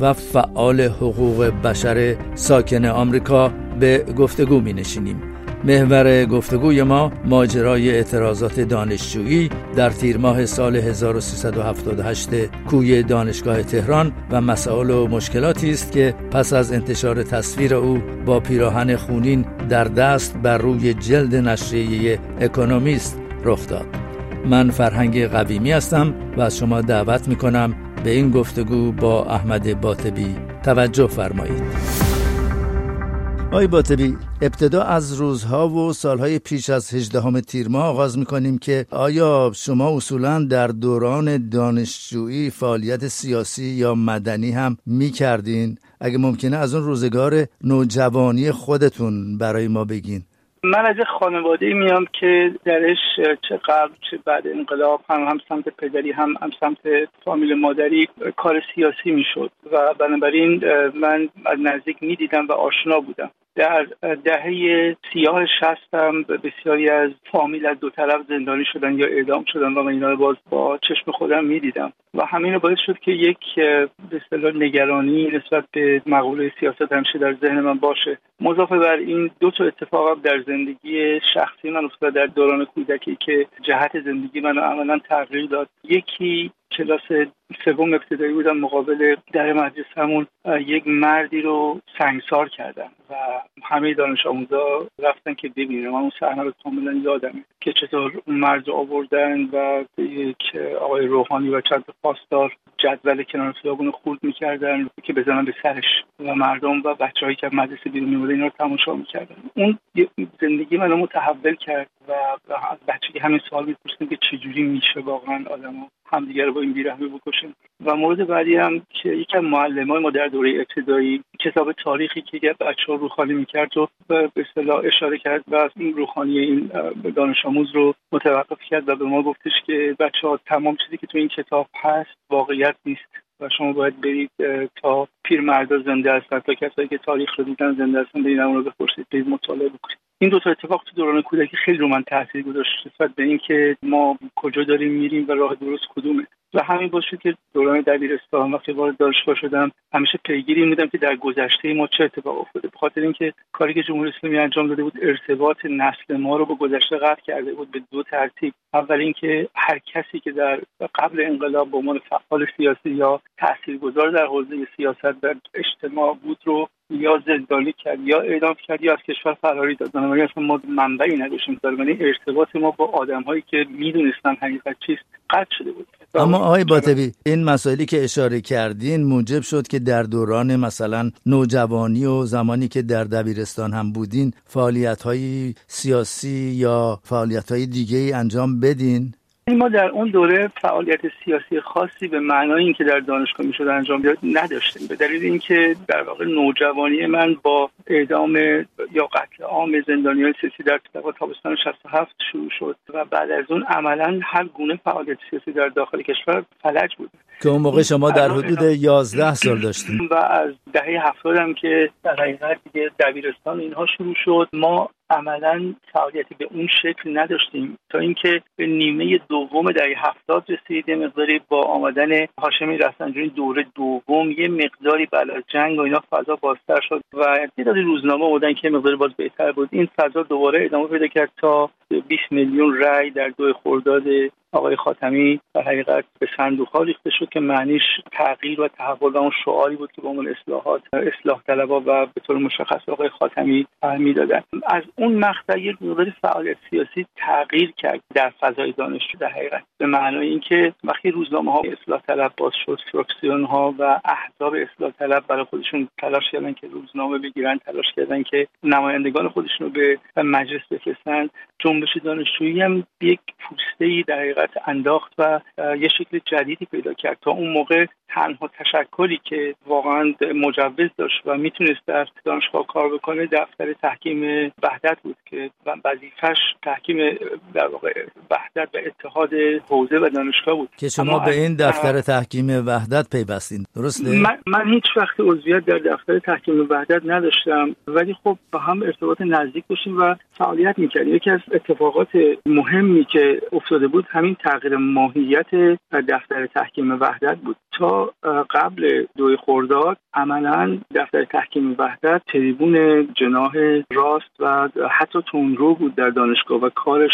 و فعال حقوق بشر ساکن آمریکا به گفتگو می نشینیم. محور گفتگوی ما ماجرای اعتراضات دانشجویی در تیر ماه سال 1378 کوی دانشگاه تهران و مسائل و مشکلاتی است که پس از انتشار تصویر او با پیراهن خونین در دست بر روی جلد نشریه اکونومیست رخ داد. من فرهنگ قویمی هستم و از شما دعوت می کنم به این گفتگو با احمد باطبی توجه فرمایید آقای باطبی ابتدا از روزها و سالهای پیش از 18 تیر ماه آغاز می‌کنیم که آیا شما اصولا در دوران دانشجویی فعالیت سیاسی یا مدنی هم می‌کردین؟ اگه ممکنه از اون روزگار نوجوانی خودتون برای ما بگین من از خانواده میام که درش چه قبل چه بعد انقلاب هم هم سمت پدری هم هم سمت فامیل مادری کار سیاسی می‌شد. و بنابراین من از نزدیک می‌دیدم و آشنا بودم. در دهه سیاه شستم بسیاری از فامیل از دو طرف زندانی شدن یا اعدام شدن و من اینا رو باز با چشم خودم می‌دیدم. و همین باعث شد که یک به اصطلاح نگرانی نسبت به مقوله سیاست همیشه در ذهن من باشه. مضافه بر این دو تا اتفاق در زندگی شخصی من افتاد در دوران کودکی که جهت زندگی منو عملا تغییر داد. یکی کلاس سوم ابتدایی بودم مقابل در مدرسهمون یک مردی رو سنگسار کردن و همه دانش آموزا رفتن که ببینن. من اون صحنه رو کاملا یادمه که چطور اون مرد رو آوردن و یک آقای روحانی و چند پاسدار جدول کنار خیابون خورد می‌کردن که بزنن به سرش و مردم و بچههایی که مدرسه بیرون میومده اینا رو تماشا می‌کردن. اون زندگی منو متحول کرد و از بچگی همین سوال میپرسیدم که چجوری میشه واقعا آدما همدیگه رو با این بیرحمی بکشن و مورد بعدی هم که یکی از معلمای ما در دوره ابتدایی کتاب تاریخی که بچه ها روخانی می‌کرد و به اصطلاح اشاره کرد و از این روخانی این دانش آموز رو متوقف کرد و به ما گفتش که بچه ها تمام چیزی که تو این کتاب هست واقعیت نیست و شما باید برید تا پیرمردا زنده هستن تا کسایی که تاریخ رو دیدن زنده هستن برید اون رو بپرسید. برید مطالعه بکنید. این دو تا اتفاق تو دوران کودکی خیلی رو من تاثیر گذاشت نسبت به اینکه ما کجا داریم میریم و راه درست کدومه. و همین باشه که دوران دبیرستان وقتی وارد دانشگاه شدم همیشه پیگیری بودم که در گذشته ما چه اتفاق افتاده. به خاطر اینکه کاری که جمهوری اسلامی انجام داده بود ارتباط نسل ما رو با گذشته قطع کرده بود به دو ترتیب. اول اینکه هر کسی که در قبل انقلاب به عنوان فعال سیاسی یا تاثیرگذار در حوزه سیاست در اجتماع بود رو یا زندانی کرد یا اعدام کرد یا از کشور فراری داد. بنابراین اصلا ما منبعی نداشتیم بنابراین ارتباط ما با آدم هایی که می‌دونستن حقیقت چیست قطع شده بود. اما آقای باطبی این مسائلی که اشاره کردین موجب شد که در دوران مثلا نوجوانی و زمانی که در دبیرستان هم بودین فعالیت های سیاسی یا فعالیت های دیگه انجام بدین؟ ما در اون دوره فعالیت سیاسی خاصی به معنای اینکه در دانشگاه می‌شد انجام بیاد نداشتیم. به دلیل اینکه در واقع نوجوانی من با اعدام یا قتل عام های سیاسی در تابستان 67 شروع شد و بعد از اون عملا هر گونه فعالیت سیاسی در داخل کشور فلج بود. که اون موقع شما در حدود 11 سال داشتیم و از دهه 70 هم که در حقیقت دیگه دبیرستان اینها شروع شد. ما عملا فعالیتی به اون شکل نداشتیم. تا اینکه به نیمه دوم دهه هفتاد رسید یه مقداری با آمدن هاشمی رفسنجانی دوره دوم یه مقداری از جنگ و اینا فضا بازتر شد و تعدادی روزنامه بودن که مقداری باز بهتر بود. این فضا دوباره ادامه پیدا کرد تا 20 میلیون رای در دو خرداد آقای خاتمی در حقیقت به صندوق ریخته شد که معنیش تغییر و تحول و اون شعاری بود که به عنوان اصلاحات اصلاح طلبا و به طور مشخص آقای خاتمی می‌دادن. از اون مقطع یک مقدار فعالیت سیاسی تغییر کرد در فضای دانشجو در حقیقت. به معنای اینکه وقتی روزنامه ها اصلاح طلب باز شد فراکسیون ها و احزاب اصلاح طلب برای خودشون تلاش کردن که روزنامه بگیرن تلاش کردن که نمایندگان خودشون رو به مجلس بفرستن جنبش دانشجویی هم یک پوسته ای در حقیقت انداخت و یه شکل جدیدی پیدا کرد. تا اون موقع تنها تشکلی که واقعا مجوز داشت و می‌تونست در دانشگاه کار بکنه دفتر تحکیم وحدت بود که وظیفش تحکیم در واقع وحدت و اتحاد حوزه و دانشگاه بود. که شما به این دفتر تحکیم وحدت پیوستین. درسته؟ من, من هیچ وقت عضویت در دفتر تحکیم وحدت نداشتم ولی خب با هم ارتباط نزدیک داشتیم و فعالیت می‌کردیم. یکی از اتفاقات مهمی که افتاده بود همین تغییر ماهیت دفتر تحکیم وحدت بود. تا قبل دوی خورداد عملا دفتر تحکیم وحدت تریبون جناح راست و حتی تونرو بود در دانشگاه و کارش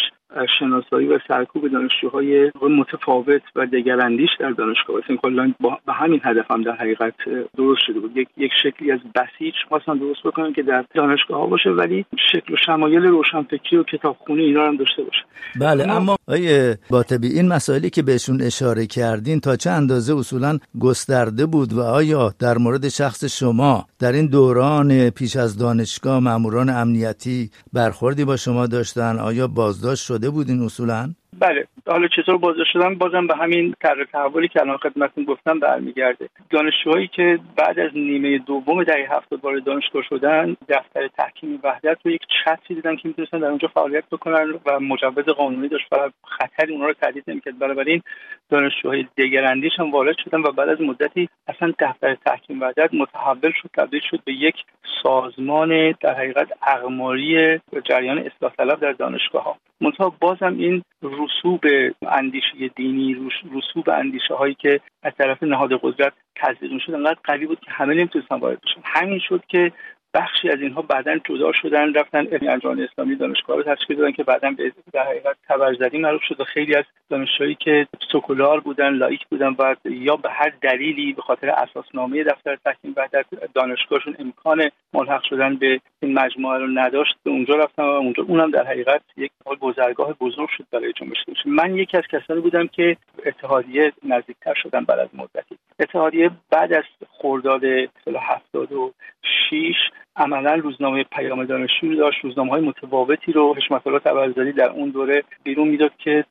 شناسایی و سرکوب دانشجوهای متفاوت و دگراندیش در دانشگاه است. کلا با همین هدف هم در حقیقت درست شده بود. یک, یک شکلی از بسیج خواستن درست بکنن که در دانشگاه ها باشه ولی شکل و شمایل روشنفکری و کتابخونه اینا هم داشته باشه. بله اما آیه باطبی این مسائلی که بهشون اشاره کردین تا چه اندازه اصولا گسترده بود و آیا در مورد شخص شما در این دوران پیش از دانشگاه ماموران امنیتی برخوردی با شما داشتن؟ آیا بازداشت شد شده بودین اصولا؟ بله حالا چطور بازداشت شدن؟ بازم به همین طرح تحولی که الان خدمتتون گفتم برمیگرده. دانشجوهایی که بعد از نیمه دوم دهه هفتاد وارد دانشگاه شدن دفتر تحکیم وحدت رو یک چتری دیدن که می‌تونستن در اونجا فعالیت بکنن و مجوز قانونی داشت و خطری اونها رو تهدید نمی‌کرد. بنابراین دانشجوهای دگراندیش هم وارد شدن و بعد از مدتی اصلا دفتر تحکیم وحدت متحول شد تبدیل شد به یک سازمان در حقیقت اقماری جریان اصلاح طلب در دانشگاه ها منتها بازم این رسوب اندیشه دینی رسوب اندیشه هایی که از طرف نهاد قدرت تزریق شد انقدر قوی بود که همه نمی‌تونستن وارد بشن. همین شد که بخشی از اینها بعدا جدا شدن رفتن انجام اسلامی دانشگاه رو تشکیل دادن که بعدا به در حقیقت تبرزدی معروف شد و خیلی از دانشجویی که سکولار بودن لایک بودن و یا به هر دلیلی به خاطر اساسنامه دفتر تحکیم وحدت دانشگاهشون امکان ملحق شدن به این مجموعه رو نداشت به اونجا رفتن و اونجا اونم در حقیقت یک گذرگاه بزرگ شد برای جنبش من یکی از کسانی بودم که اتحادیه نزدیکتر شدن بعد از مدتی. اتحادیه بعد از خرداد سال 76 عملا روزنامه پیام دانشجو داشت روزنامه های متفاوتی رو حشمت الله تبرزالی در اون دوره بیرون می‌داد که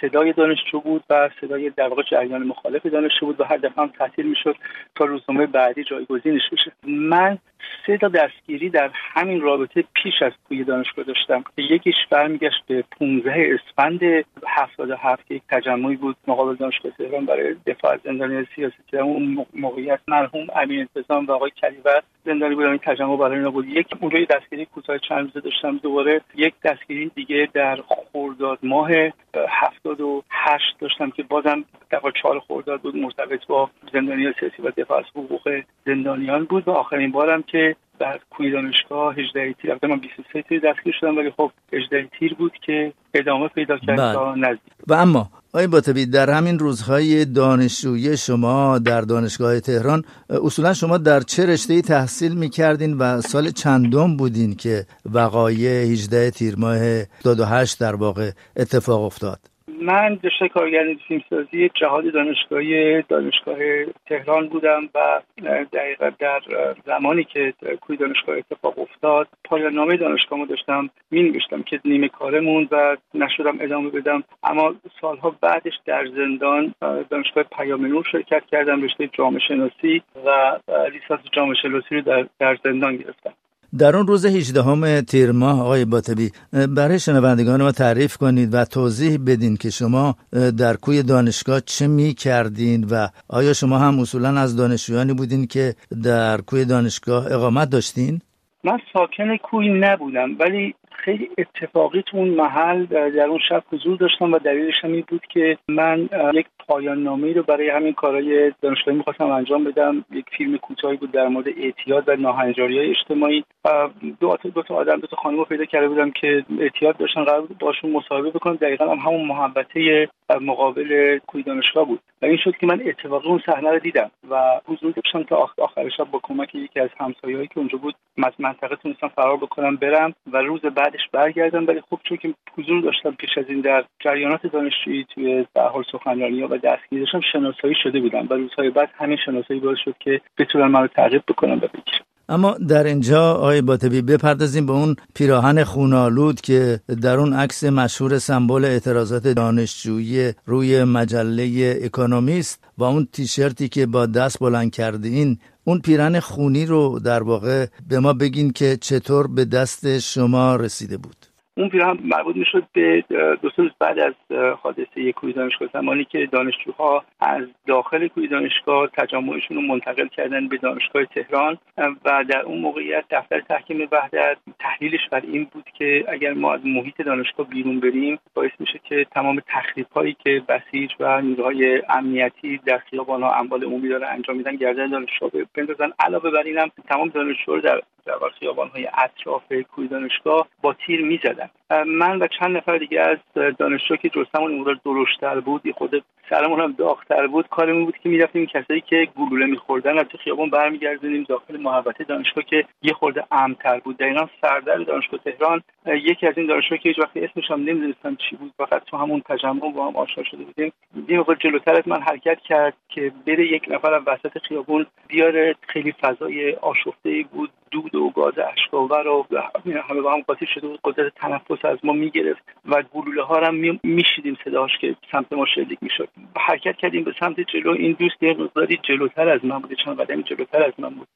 صدای دانشجو بود و صدای در واقع جریان مخالف دانشجو بود و هر دفعه هم تعطیل می‌شد تا روزنامه بعدی جایگزینش بشه. من سه تا دستگیری در همین رابطه پیش از کوی دانشگاه داشتم. یکیش برمیگشت به 15 اسفند 77 که یک تجمعی بود مقابل دانشگاه تهران برای دفاع از زندانی سیاسی که اون موقعیت مرحوم امین انتظام و آقای کلیور زندانی بودن. این تجمع برای اینا بود. یک اونجا دستگیری کوتاه چند روزه داشتم دوباره. یک دستگیری دیگه در خرداد ماه 78 داشتم که بازم در چهار خرداد بود. مرتبط با زندانی سیاسی و دفاع از حقوق زندانیان بود. و آخرین بارم که در کوی دانشگاه 18 تیر البته من 23 تیر دستگیر شدم ولی خب 18 تیر بود که ادامه پیدا کرد بله. تا نزدیک. و اما آقای باطبی در همین روزهای دانشجویی شما در دانشگاه تهران اصولا شما در چه رشته تحصیل می کردین و سال چندم بودین که وقایع 18 تیر ماه 28 در واقع اتفاق افتاد؟ من رشته کارگردانی فیلمسازی جهاد دانشگاهی دانشگاه تهران بودم و دقیقا در زمانی که کوی دانشگاه اتفاق افتاد پایان نامه دانشگاه داشتم می که نیمه کارمون و نشدم ادامه بدم. اما سالها بعدش در زندان دانشگاه پیام نور شرکت کردم رشته جامعه شناسی و لیسانس جامعه شناسی رو در, در زندان گرفتم. در اون روز 18 تیر ماه آقای باطبی برای شنوندگان ما تعریف کنید و توضیح بدین که شما در کوی دانشگاه چه می کردین و آیا شما هم اصولا از دانشجویانی بودین که در کوی دانشگاه اقامت داشتین؟ من ساکن کوی نبودم ولی خیلی اتفاقی تو اون محل در اون شب حضور داشتم و دلیلش هم این بود که من یک پایان نامه رو برای همین کارهای دانشگاهی می‌خواستم انجام بدم. یک فیلم کوتاهی بود در مورد اعتیاد و ناهنجاری های اجتماعی دو تا دو تا آدم دو تا خانم پیدا کرده بودم که اعتیاد داشتن قرار بود باشون مصاحبه بکنم. دقیقا هم همون محبته مقابل کوی دانشگاه بود. و این شد که من اتفاقی اون صحنه رو دیدم و حضور داشتم تا آخر شب با کمک یکی از همسایه‌هایی که اونجا بود منطقه تونستم فرار بکنم برم و روز بعدش برگردم ولی خب چون که حضور داشتم پیش از این در جریانات دانشجویی توی به حال سخنرانی و دستگیری داشتم شناسایی شده بودم و روزهای بعد همین شناسایی باعث شد که بتونن منو تعقیب بکنم و بگیرم. اما در اینجا آقای باطبی بپردازیم به اون پیراهن خونالود که در اون عکس مشهور سمبل اعتراضات دانشجویی روی مجله اکونومیست و اون تیشرتی که با دست بلند کردین اون پیرن خونی رو در واقع به ما بگین که چطور به دست شما رسیده بود. اون پیراهن مربوط می‌شد به دو روز بعد از حادثه کوی دانشگاه زمانی که دانشجوها از داخل کوی دانشگاه تجمعشون رو منتقل کردن به دانشگاه تهران. و در اون موقعیت دفتر تحکیم وحدت تحلیلش بر این بود که اگر ما از محیط دانشگاه بیرون بریم باعث میشه که تمام تخریب هایی که بسیج و نیروهای امنیتی در خیابان ها اموال عمومی داره انجام میدن گردن دانشگاه بندازن. علاوه بر اینم تمام دانشجو در در خیابان های اطراف کوی دانشگاه با تیر می‌زدن. من و چند نفر دیگه از دانشجو که جستمون مقدار درشتر بود خود سرمون هم داغتر بود. کارمون بود که می‌رفتیم کسایی که گلوله میخوردن از خیابان برمیگردونیم داخل محوطه دانشگاه که یه خورده امتر بود. در اینا سردر دانشگاه تهران. یکی از این دانشجو که هیچ وقت اسمش هم نمی‌دونستم چی بود. فقط تو همون تجمع با هم آشنا شده بودیم. یه موقع جلوتر از من حرکت کرد که بره یک نفر از وسط خیابون بیاره. خیلی فضای آشفته بود. دود و گاز اشکاور و همه با هم قاطی شده بود. قدرت تنفس از ما می‌گرفت و گلوله ها هم میشیدیم صداش که سمت ما شلیک می‌شد. حرکت کردیم به سمت جلو. این دوست یه مقداری جلوتر از من بود چند قدمی جلوتر از من بود.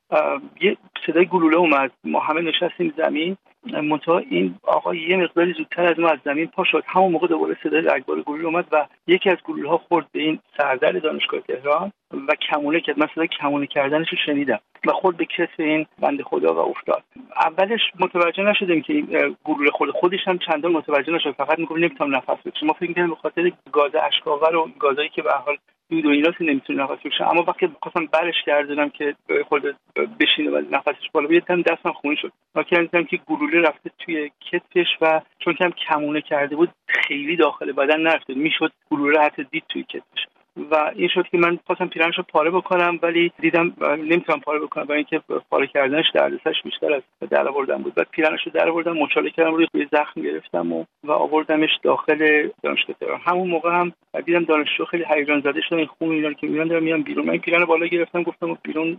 یه صدای گلوله اومد. ما همه نشستیم زمین. منتها این آقا یه مقداری زودتر از ما از زمین پا شد. همون موقع دوباره صدای رگبار گلوله اومد و یکی از گلوله ها خورد به این سردر دانشگاه تهران و کمونه کرد. من صدای کمونه کردنش رو شنیدم و خورد به کتف این بنده خدا و افتاد. اولش متوجه نشدیم که گلوله خود خودش هم چندان متوجه نشد. فقط می‌گفت نمی‌تونم نفس بکشم. ما فکر کردیم به خاطر گاز اشکاور و گازایی که به حال دود و ایناس نمی‌تونه نفس بکشه. اما وقتی خواستم برش کردنم که خود بشینه و نفسش بالا بیاد دستم خونی شد. ما کردم که گلوله رفته توی کتفش و چون که هم کمونه کرده بود خیلی داخل بدن نرفته. می‌شد گلوله حتی دید توی کتفش. و این شد که من خواستم پیرنش رو پاره بکنم ولی دیدم نمی‌تونم پاره بکنم برای اینکه پاره کردنش دردسرش بیشتر از در آوردن بود. بعد پیرنش رو در آوردم مچاله کردم روی زخم گرفتم و و آوردمش داخل دانشگاه تهران. همون موقع هم دیدم دانشجو خیلی هیجان زده شدن خون اینا که میرن دارم میان بیرون. من پیرن بالا گرفتم گفتم بیرون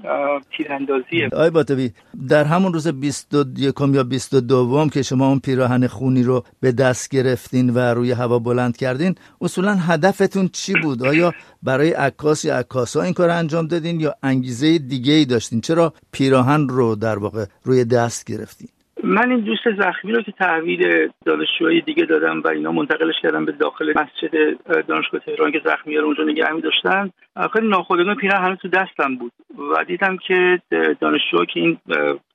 تیراندازیه. آی باطبی در همون روز 21 یا 22 که شما اون پیراهن خونی رو به دست گرفتین و روی هوا بلند کردین اصولا هدفتون چی بود؟ آیا برای عکاس یا عکاسا این کار انجام دادین یا انگیزه دیگه ای داشتین؟ چرا پیراهن رو در واقع روی دست گرفتین؟ من این دوست زخمی رو که تحویل دانشجوهای دیگه دادم و اینا منتقلش کردم به داخل مسجد دانشگاه تهران که زخمی رو اونجا نگه داشتن. خیلی ناخودآگاه پیرهن هنوز تو دستم بود و دیدم که دانشجوها که این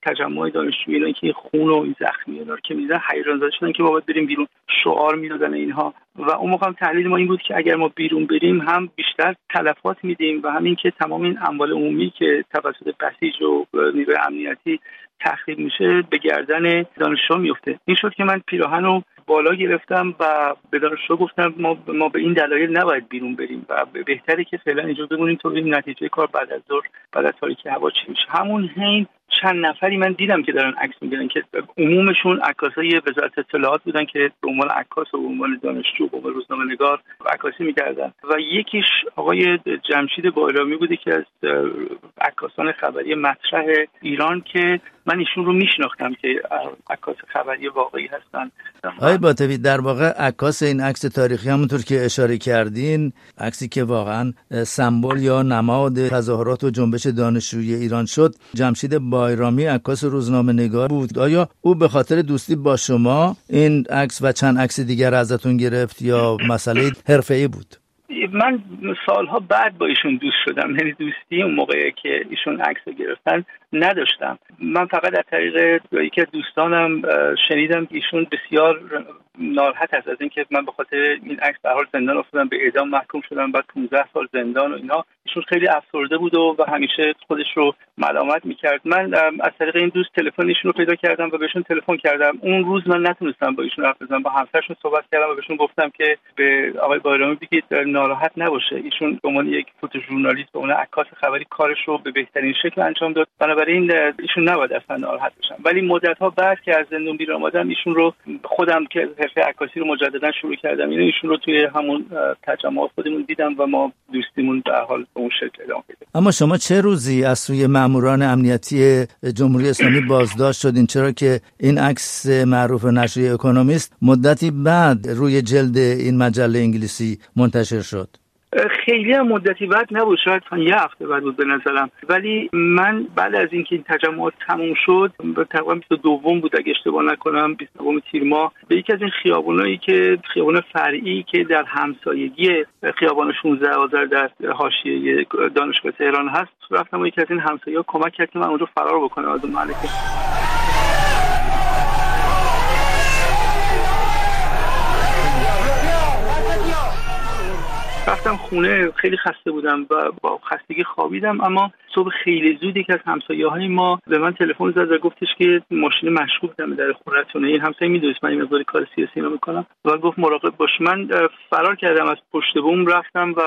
تجمع دانشجویی که خون و این زخمی رو که میدن حیران زده شدن که ما باید بریم بیرون شعار می‌دادن اینها. و اون موقع تحلیل ما این بود که اگر ما بیرون بریم هم بیشتر تلفات میدیم و همین که تمام این اموال عمومی که توسط بسیج و نیروی امنیتی تخریب میشه به گردن دانشجو میفته. این شد که من پیراهن رو بالا گرفتم و به دانشجو گفتم ما ما به این دلایل نباید بیرون بریم و بهتره که فعلا اینجا بمونیم تا ببینیم نتیجه کار بعد از ظهر بعد از تاریکی هوا چی میشه. همون حین چند نفری من دیدم که دارن عکس می‌گیرن که عمومشون عکاسای وزارت اطلاعات بودن که به عنوان عکاس و به عنوان دانشجو به عنوان روزنامه نگار عکاسی می‌کردن. و یکیش آقای جمشید بایرامی بوده که از عکاسان خبری مطرح ایران که من ایشون رو میشناختم که عکاس خبری واقعی هستن. آقای باطبی در واقع عکاس این عکس تاریخی همونطور که اشاره کردین عکسی که واقعا سمبل یا نماد تظاهرات و جنبش دانشجویی ایران شد. جمشید بایرامی عکاس روزنامه نگار بود. آیا او به خاطر دوستی با شما این عکس و چند عکس دیگر ازتون گرفت یا مسئله حرفه‌ای بود؟ من سالها بعد با ایشون دوست شدم. یعنی دوستی اون موقعی که ایشون عکس گرفتن نداشتم. من فقط از طریق یکی از دوستانم شنیدم که ایشون بسیار ناراحت است. از اینکه من به خاطر این عکس به حال زندان افتادم به اعدام محکوم شدم. بعد 15 سال زندان و اینا. ایشون خیلی افسرده بود و, و همیشه خودش رو ملامت می‌کرد. من از طریق این دوست تلفن ایشون رو پیدا کردم و بهشون تلفن کردم. اون روز من نتونستم با ایشون حرف بزنم. با همسرشون صحبت کردم و بهشون گفتم که به آقای بایرامی بگید ناراحت نباشه. ایشون به عنوان یک فوتو ژورنالیست به عنوان عکاس خبری کارش رو به بهترین شکل انجام داد. بنابراین ایشون نباید اصلا ناراحت بشن. ولی مدت ها بعد که از زندان بیرون آمدم ایشون رو خودم که حرفه عکاسی رو مجددا شروع کردم. اینو ایشون رو توی همون تجمع خودمون دیدم و ما دوستیمون در حال به اون شکل ادامه اما شما چه روزی از سوی ماموران امنیتی جمهوری اسلامی بازداشت شدین؟ چرا که این عکس معروف نشریه اکونومیست مدتی بعد روی جلد این مجله انگلیسی منتشر شد؟ خیلی هم مدتی بعد نبود شاید یه هفته بعد بود به نظرم. ولی من بعد از اینکه این تجمعات تموم شد تقریبا 22 بود اگه اشتباه نکنم 29 تیر ماه به یکی از این خیابونایی که خیابون فرعی که در همسایگی خیابان 16 آذر در حاشیه دانشگاه تهران هست رفتم و یکی از این همسایه‌ها کمک کرد که من اونجا فرار بکنم. از اون محله رفتم خونه خیلی خسته بودم و با خستگی خوابیدم اما صبح خیلی زود یک از همسایه های ما به من تلفن زد و گفتش که ماشین مشکوک دم در خونتونه این همسایه می‌دونست من این مقداری کار سیاسی اینا می‌کنم. و گفت مراقب باش. من فرار کردم از پشت بوم رفتم و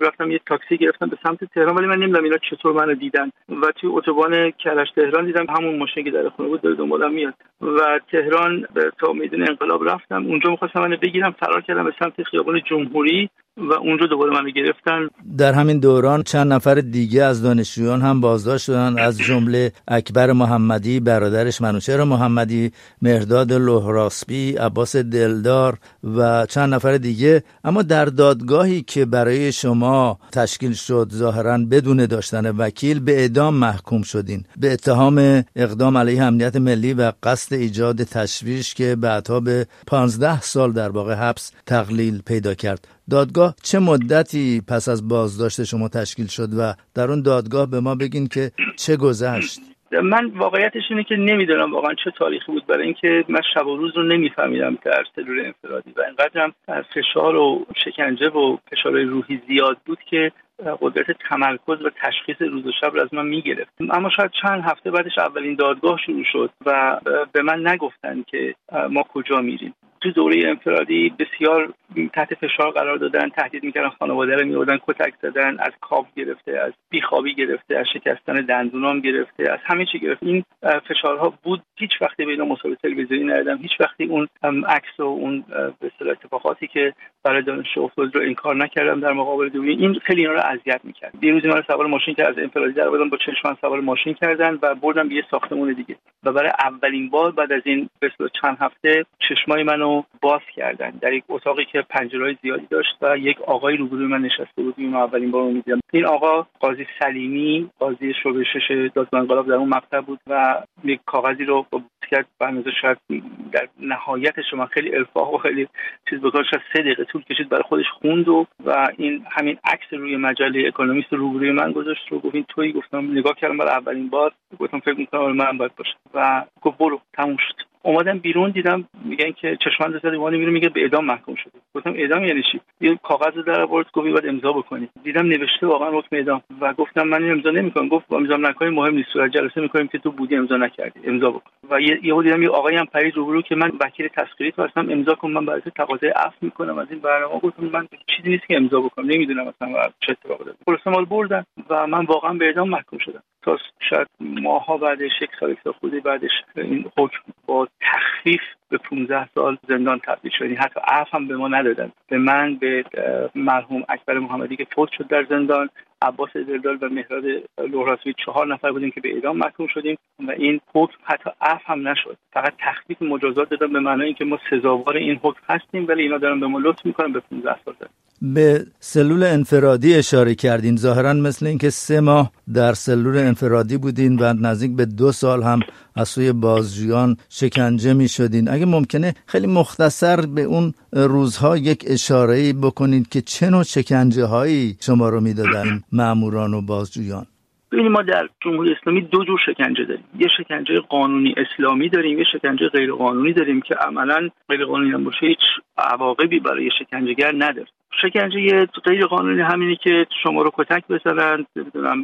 رفتم یه تاکسی گرفتم به سمت تهران ولی من نمی‌دونم اینا چطور منو دیدن. و توی اتوبان کرج تهران دیدم همون ماشین که در خونه بود داره دنبالم میاد. و تهران تا میدون انقلاب رفتم. اونجا می‌خواستم منو بگیرم فرار کردم به سمت خیابان جمهوری و اونجا دوباره منو گرفتن در همین دوران چند نفر دیگه از دانشجویان هم بازداشت شدن. از جمله اکبر محمدی برادرش منوچهر محمدی مهرداد لهراسبی عباس دلدار و چند نفر دیگه. اما در دادگاهی که برای شما تشکیل شد ظاهرا بدون داشتن وکیل به اعدام محکوم شدین. به اتهام اقدام علیه امنیت ملی و قصد ایجاد تشویش که بعدها به 15 سال در واقع حبس تقلیل پیدا کرد. دادگاه چه مدتی پس از بازداشت شما تشکیل شد و در اون دادگاه به ما بگین که چه گذشت؟ من واقعیتش اینه که نمی‌دونم واقعا چه تاریخی بود. برای اینکه من شب و روز رو نمیفهمیدم در سلول انفرادی. و اینقدرم فشار و شکنجه و فشار روحی زیاد بود که قدرت تمرکز و تشخیص روز و شب رو از من می‌گرفت. اما شاید چند هفته بعدش اولین دادگاه شروع شد و به من نگفتن که ما کجا میریم. تو دوره انفرادی بسیار تحت فشار قرار دادن تهدید می‌کردن خانواده رو میوردن کتک زدن از کاف گرفته از بیخوابی گرفته از شکستن دندونام گرفته از همه چی گرفته. این فشارها بود. هیچ وقتی به اینا مصاحبه تلویزیونی ندادم هیچ وقتی اون عکس و اون به اتفاقاتی که برای دانش افتاد رو انکار نکردم در مقابل دوی این خیلی اینا رو اذیت می‌کرد. دیروز من سوار ماشین که از انفرادی در با چشمان سوار ماشین کردن و بردم به یه ساختمون دیگه. و برای اولین بار بعد از این به چند هفته چشمای منو باز کردن. در یک اتاقی که پنجرهای زیادی داشت و یک آقای روبروی من نشسته بود اینو اولین بار می‌دیدم. این آقا قاضی سلیمی قاضی شعبه شش دادگاه انقلاب در اون مقطع بود و یک کاغذی رو کرد. برنامه شاید در نهایت شما خیلی الفاق و خیلی چیز بکار شاید سه دقیقه طول کشید برای خودش خوند و و این همین عکس روی مجله اکونومیست روبروی من گذاشت رو گفت تویی؟ گفتم نگاه کردم برای اولین بار. گفتم فکر می‌کنم من باید باشم. و گفت برو تموم شد. اومدم بیرون دیدم میگن که چشمان زده اومدم بیرون میگه به اعدام محکوم شده. گفتم اعدام یعنی چی؟ یه کاغذ در آورد گفت باید امضا بکنی. دیدم نوشته واقعا حکم اعدام. و گفتم من امضا نمی‌کنم. گفت امضا نکنی مهم نیست. صورت جلسه می‌کنیم که تو بودی امضا نکردی. امضا بکن. و یهو دیدم یه آقایی هم پرید روبرو که من وکیل تسخیری تو هستم. امضا کن من برای تقاضای عفو می‌کنم. از این برنامه گفتم من چیزی نیست که امضا بکنم. نمی‌دونم اصلا چه اتفاقی افتاد مال بردن و من واقعا به اعدام محکوم شدم. تا شاید ماها بعدش یک سال خودی بعدش این حکم با تخفیف به 15 سال زندان تبدیل شد. یعنی حتی عفو هم به ما ندادن. به من به مرحوم اکبر محمدی که فوت شد در زندان عباس دلدال و مهراد لوراسی چهار نفر بودیم که به اعدام محکوم شدیم و این حکم حتی عفو هم نشد. فقط تخفیف مجازات دادن به معنای اینکه ما سزاوار این حکم هستیم ولی اینا دارن به ما لطف می‌کنن به 15 سال دارن. به سلول انفرادی اشاره کردین. ظاهرا مثل اینکه سه ماه در سلول انفرادی بودین و نزدیک به دو سال هم از سوی بازجویان شکنجه می شدین. اگه ممکنه خیلی مختصر به اون روزها یک اشاره بکنید که چه نوع شکنجه هایی شما رو می‌دادن ماموران و بازجویان. ببینید ما در جمهوری اسلامی دو جور شکنجه داریم. یه شکنجه قانونی اسلامی داریم یه شکنجه غیر قانونی داریم که عملا غیر قانونی هم باشه هیچ عواقبی برای شکنجهگر نداره. شکنجه غیر قانونی همینی که شما رو کتک بزنن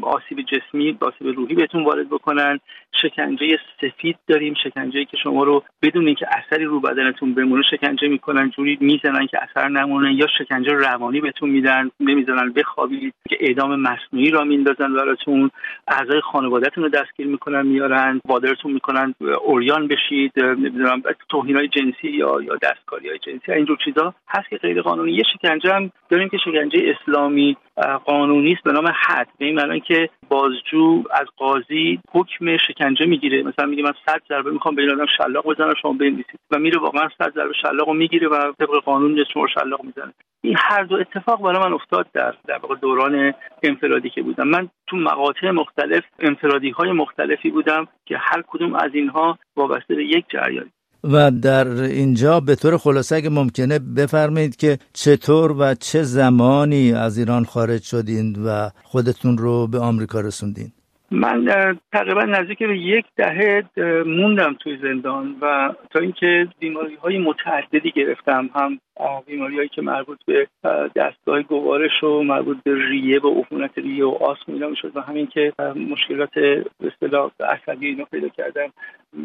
آسیب جسمی آسیب روحی بهتون وارد بکنن. شکنجه سفید داریم شکنجه که شما رو بدون اینکه اثری رو بدنتون بمونه شکنجه می‌کنن جوری می‌زنن که اثر نمونه یا شکنجه روانی بهتون میدن. نمی‌زنن بخوابید که اعدام مصنوعی را میندازن براتون. اعضای خانوادهتون رو دستگیر می‌کنن میارن وادرتون می‌کنن اوریان بشید نمی‌دونم توهینای جنسی یا یا دستکاری های جنسی. اینجور چیزا هست که غیر قانونی. یه شکنجه هم داریم که شکنجه اسلامی قانونی است به نام حد. به این معنی که بازجو از قاضی حکم شکنجه می‌گیره. مثلا میگه من 100 ضربه می‌خوام به این آدم شلاق بزنم شما بنویسید. و میره واقعا 100 ضربه شلاق می‌گیره و طبق قانون شما شلاق می‌زنه. این هر دو اتفاق برای من افتاد در در واقع دوران انفرادی که بودم. من تو مقاطع مختلف انفرادی های مختلفی بودم که هر کدوم از اینها وابسته به یک جریان. و در اینجا به طور خلاصه اگه ممکنه بفرمایید که چطور و چه زمانی از ایران خارج شدین و خودتون رو به آمریکا رسوندین؟ من تقریبا نزدیک به یک دهه موندم توی زندان و تا اینکه بیماری های متعددی گرفتم هم بیماری هایی که مربوط به دستگاه گوارش و مربوط به ریه و عفونت ریه و آسم اینا می‌شد و همین که مشکلات به اصطلاح عصبی اینا پیدا کردم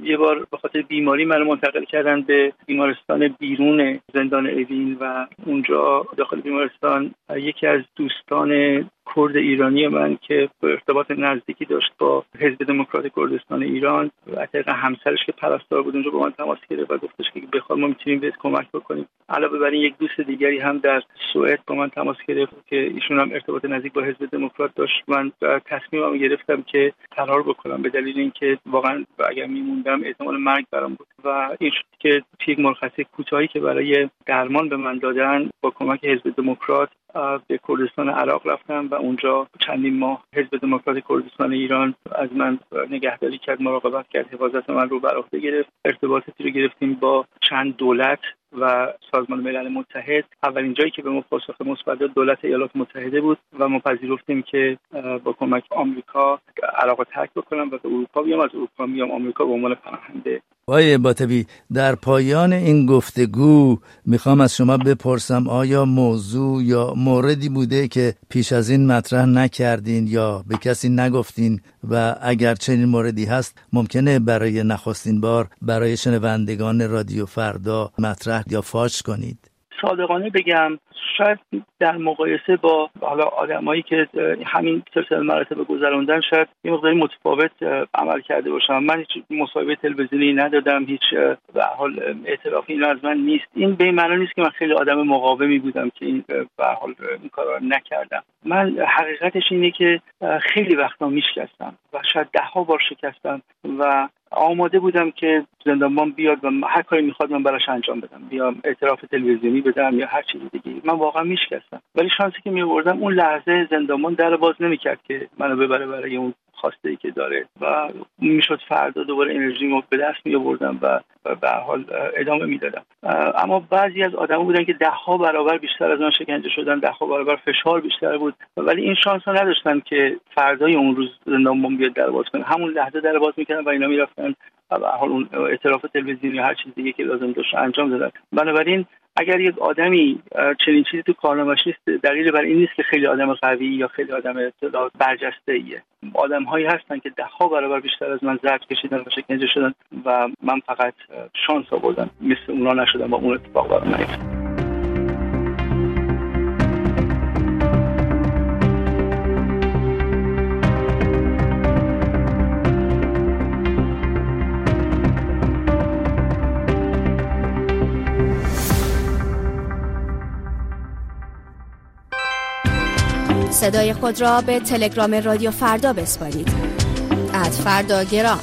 یه بار به خاطر بیماری منو منتقل کردن به بیمارستان بیرون زندان اوین و اونجا داخل بیمارستان یکی از دوستان کرد ایرانی من که ارتباط نزدیکی داشت با حزب دموکرات کردستان ایران و طریق همسرش که پرستار بود اونجا با من تماس گرفت و گفتش که بخواد ما می‌تونیم بهت کمک بکنیم. علاوه بر این یک دوست دیگری هم در سوئد با من تماس گرفت که ایشون هم ارتباط نزدیک با حزب دموکرات داشت. من تصمیمم گرفتم که فرار بکنم. به دلیل اینکه واقعا اگر میموندم احتمال مرگ برام بود. و این شد که یک مرخصی کوتاهی که برای درمان به من دادن با کمک حزب دموکرات به کردستان عراق رفتم و اونجا چندین ماه حزب دموکرات کردستان ایران از من نگهداری کرد مراقبت کرد حفاظت من رو بر عهده گرفت. ارتباطاتی رو گرفتیم با چند دولت. و سازمان ملل متحد اولین جایی که به ما پاسخ مثبت دولت ایالات متحده بود و ما پذیرفتیم که با کمک آمریکا عراق ترک بکنم و به اروپا بیام. از اروپا میام آمریکا به عنوان پناهنده آقای باطبی در پایان این گفتگو می‌خوام از شما بپرسم آیا موضوع یا موردی بوده که پیش از این مطرح نکردین یا به کسی نگفتین؟ و اگر چنین موردی هست ممکنه برای نخستین بار برای شنوندگان رادیو فردا مطرح یا فاش کنید. صادقانه بگم شاید در مقایسه با حالا آدمایی که همین سلسله مراتب گذراندن شاید یه مقداری متفاوت عمل کرده باشم. من هیچ مصاحبه تلویزیونی ندادم هیچ به حال اعتراف اینا از من نیست. این به معنی نیست که من خیلی آدم مقاومی بودم که این به حال این کارا نکردم. من حقیقتش اینه که خیلی وقتا میشکستم و شاید ده ها بار شکستم و آماده بودم که زندانبان بیاد و هر کاری می‌خواد من براش انجام بدم. بیام اعتراف تلویزیونی بدم یا هر چیز دیگه من واقعا میشکستم. ولی شانسی که میوردم اون لحظه زندانبان در باز نمی‌کرد که منو ببره برای اون خواسته ای که داره. و می‌شد فردا دوباره انرژی رو به دست می آوردم و به حال ادامه می‌دادم. اما بعضی از آدما بودن که ده ها برابر بیشتر از من شکنجه شدن ده ها برابر فشار بیشتر بود. ولی این شانس ها نداشتن که فردای اون روز زندان بیاد در باز کنه. همون لحظه در باز می‌کردن و اینا می‌رفتن. به حال اون اعتراف تلویزیونی هر چیز دیگه که لازم داشت انجام دادن. بنابراین اگر یک آدمی چنین چیزی تو کارنامش نیست دلیل بر این نیست که خیلی آدم قوی یا خیلی آدم برجسته ایه آدم هایی هستن که ده ها برابر بیشتر از من زرد کشیدن و شکنجه شدن و من فقط شانس آوردم مثل اونا نشدم با اون اتفاق برام نیفتاد. صدای خود را به تلگرام رادیو فردا بسپارید. اد فردا گرام